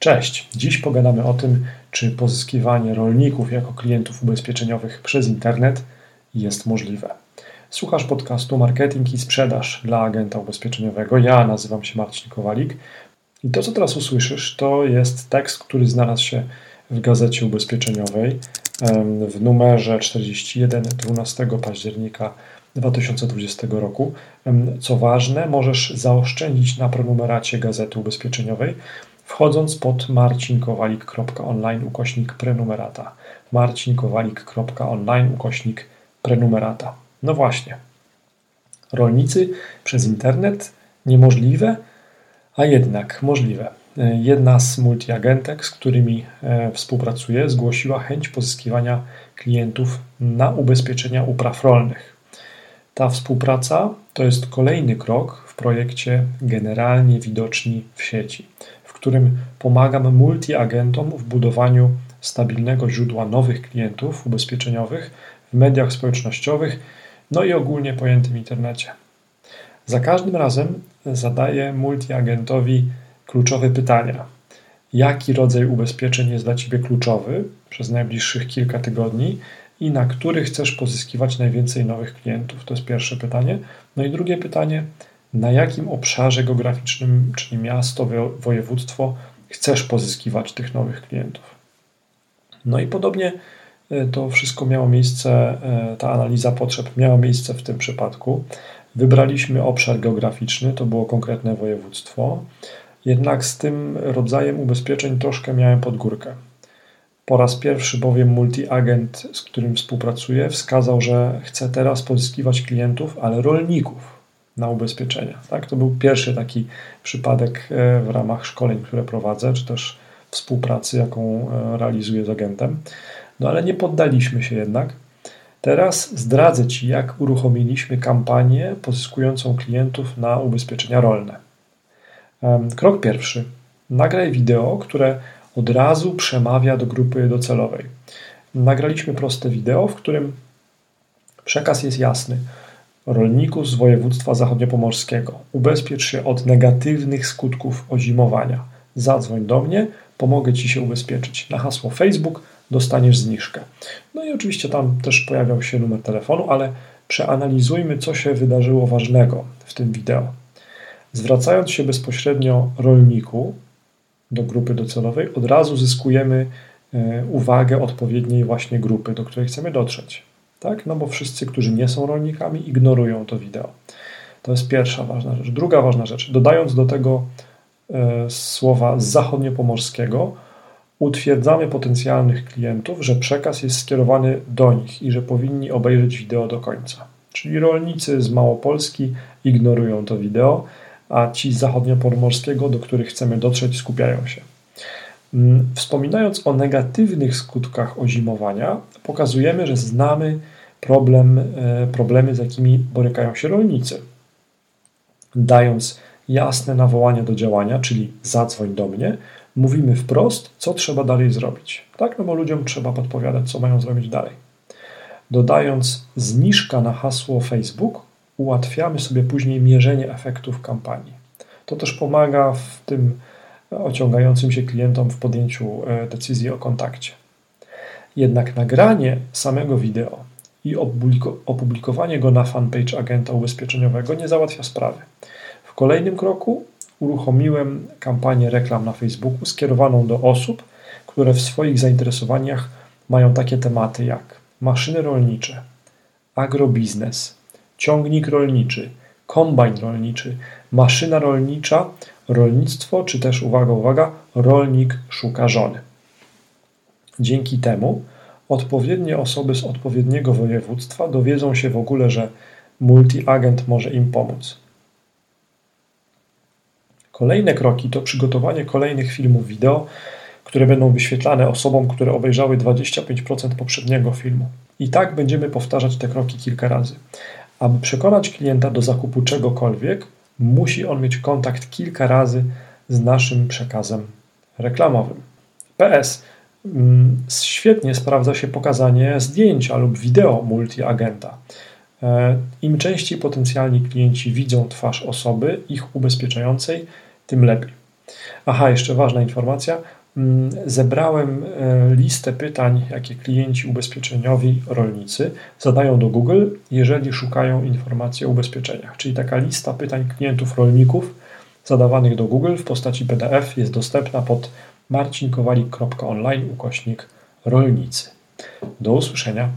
Cześć. Dziś pogadamy o tym, czy pozyskiwanie rolników jako klientów ubezpieczeniowych przez internet jest możliwe. Słuchasz podcastu Marketing i Sprzedaż dla agenta ubezpieczeniowego. Ja nazywam się Marcin Kowalik. I to, co teraz usłyszysz, to jest tekst, który znalazł się w gazecie ubezpieczeniowej w numerze 41 12 października 2020 roku. Co ważne, możesz zaoszczędzić na prenumeracie gazety ubezpieczeniowej wchodząc pod marcinkowalik.online ukośnik prenumerata. marcinkowalik.online ukośnik prenumerata. No właśnie. Rolnicy przez internet niemożliwe, a jednak możliwe. Jedna z multiagentek, z którymi e, współpracuję, zgłosiła chęć pozyskiwania klientów na ubezpieczenia upraw rolnych. Ta współpraca to jest kolejny krok w projekcie Generalnie Widoczni w sieci którym pomagam multiagentom w budowaniu stabilnego źródła nowych klientów ubezpieczeniowych w mediach społecznościowych, no i ogólnie pojętym internecie. Za każdym razem zadaję multiagentowi kluczowe pytania. Jaki rodzaj ubezpieczeń jest dla Ciebie kluczowy przez najbliższych kilka tygodni i na który chcesz pozyskiwać najwięcej nowych klientów? To jest pierwsze pytanie. No i drugie pytanie, na jakim obszarze geograficznym, czyli miasto, województwo, chcesz pozyskiwać tych nowych klientów. No i podobnie e, to wszystko miało miejsce, e, ta analiza potrzeb miała miejsce w tym przypadku. Wybraliśmy obszar geograficzny, to było konkretne województwo, jednak z tym rodzajem ubezpieczeń troszkę miałem pod górkę. Po raz pierwszy bowiem multi-agent, z którym współpracuję, wskazał, że chce teraz pozyskiwać klientów, ale rolników na ubezpieczenia. Tak? To był pierwszy taki przypadek e, w ramach szkoleń, które prowadzę, czy też współpracy, jaką e, realizuję z agentem. No ale nie poddaliśmy się jednak. Teraz zdradzę Ci, jak uruchomiliśmy kampanię pozyskującą klientów na ubezpieczenia rolne. Krok pierwszy. Nagraj wideo, które od razu przemawia do grupy docelowej. Nagraliśmy proste wideo, w którym przekaz jest jasny rolników z województwa zachodniopomorskiego. Ubezpiecz się od negatywnych skutków ozimowania. Zadzwoń do mnie, pomogę Ci się ubezpieczyć. Na hasło Facebook dostaniesz zniżkę. No i oczywiście tam też pojawiał się numer telefonu, ale przeanalizujmy, co się wydarzyło ważnego w tym wideo. Zwracając się bezpośrednio rolniku do grupy docelowej, od razu zyskujemy e, uwagę odpowiedniej właśnie grupy, do której chcemy dotrzeć tak? No bo wszyscy, którzy nie są rolnikami, ignorują to wideo. To jest pierwsza ważna rzecz. Druga ważna rzecz, dodając do tego e, słowa zachodniopomorskiego, utwierdzamy potencjalnych klientów, że przekaz jest skierowany do nich i że powinni obejrzeć wideo do końca. Czyli rolnicy z Małopolski ignorują to wideo, a ci z zachodniopomorskiego, do których chcemy dotrzeć, skupiają się. Mm, wspominając o negatywnych skutkach ozimowania, pokazujemy, że znamy problem, e, problemy, z jakimi borykają się rolnicy. Dając jasne nawołanie do działania, czyli zadzwoń do mnie, mówimy wprost, co trzeba dalej zrobić. Tak, no bo ludziom trzeba podpowiadać, co mają zrobić dalej. Dodając zniżka na hasło Facebook, ułatwiamy sobie później mierzenie efektów kampanii. To też pomaga w tym ociągającym się klientom w podjęciu e, decyzji o kontakcie. Jednak nagranie samego wideo i opublikowanie go na fanpage agenta ubezpieczeniowego nie załatwia sprawy. W kolejnym kroku uruchomiłem kampanię reklam na Facebooku skierowaną do osób, które w swoich zainteresowaniach mają takie tematy jak maszyny rolnicze, agrobiznes, ciągnik rolniczy, kombajn rolniczy, maszyna rolnicza, rolnictwo, czy też, uwaga, uwaga, rolnik szuka żony. Dzięki temu odpowiednie osoby z odpowiedniego województwa dowiedzą się w ogóle, że multiagent może im pomóc. Kolejne kroki to przygotowanie kolejnych filmów wideo, które będą wyświetlane osobom, które obejrzały 25% poprzedniego filmu. I tak będziemy powtarzać te kroki kilka razy. Aby przekonać klienta do zakupu czegokolwiek, musi on mieć kontakt kilka razy z naszym przekazem reklamowym. PS. Mm, świetnie sprawdza się pokazanie zdjęcia lub wideo multiagenta. E, Im częściej potencjalni klienci widzą twarz osoby, ich ubezpieczającej, tym lepiej. Aha, jeszcze ważna informacja. Mm, zebrałem e, listę pytań, jakie klienci ubezpieczeniowi, rolnicy zadają do Google, jeżeli szukają informacji o ubezpieczeniach. Czyli taka lista pytań klientów rolników zadawanych do Google w postaci PDF jest dostępna pod marcinkowalik.online ukośnik rolnicy. Do usłyszenia.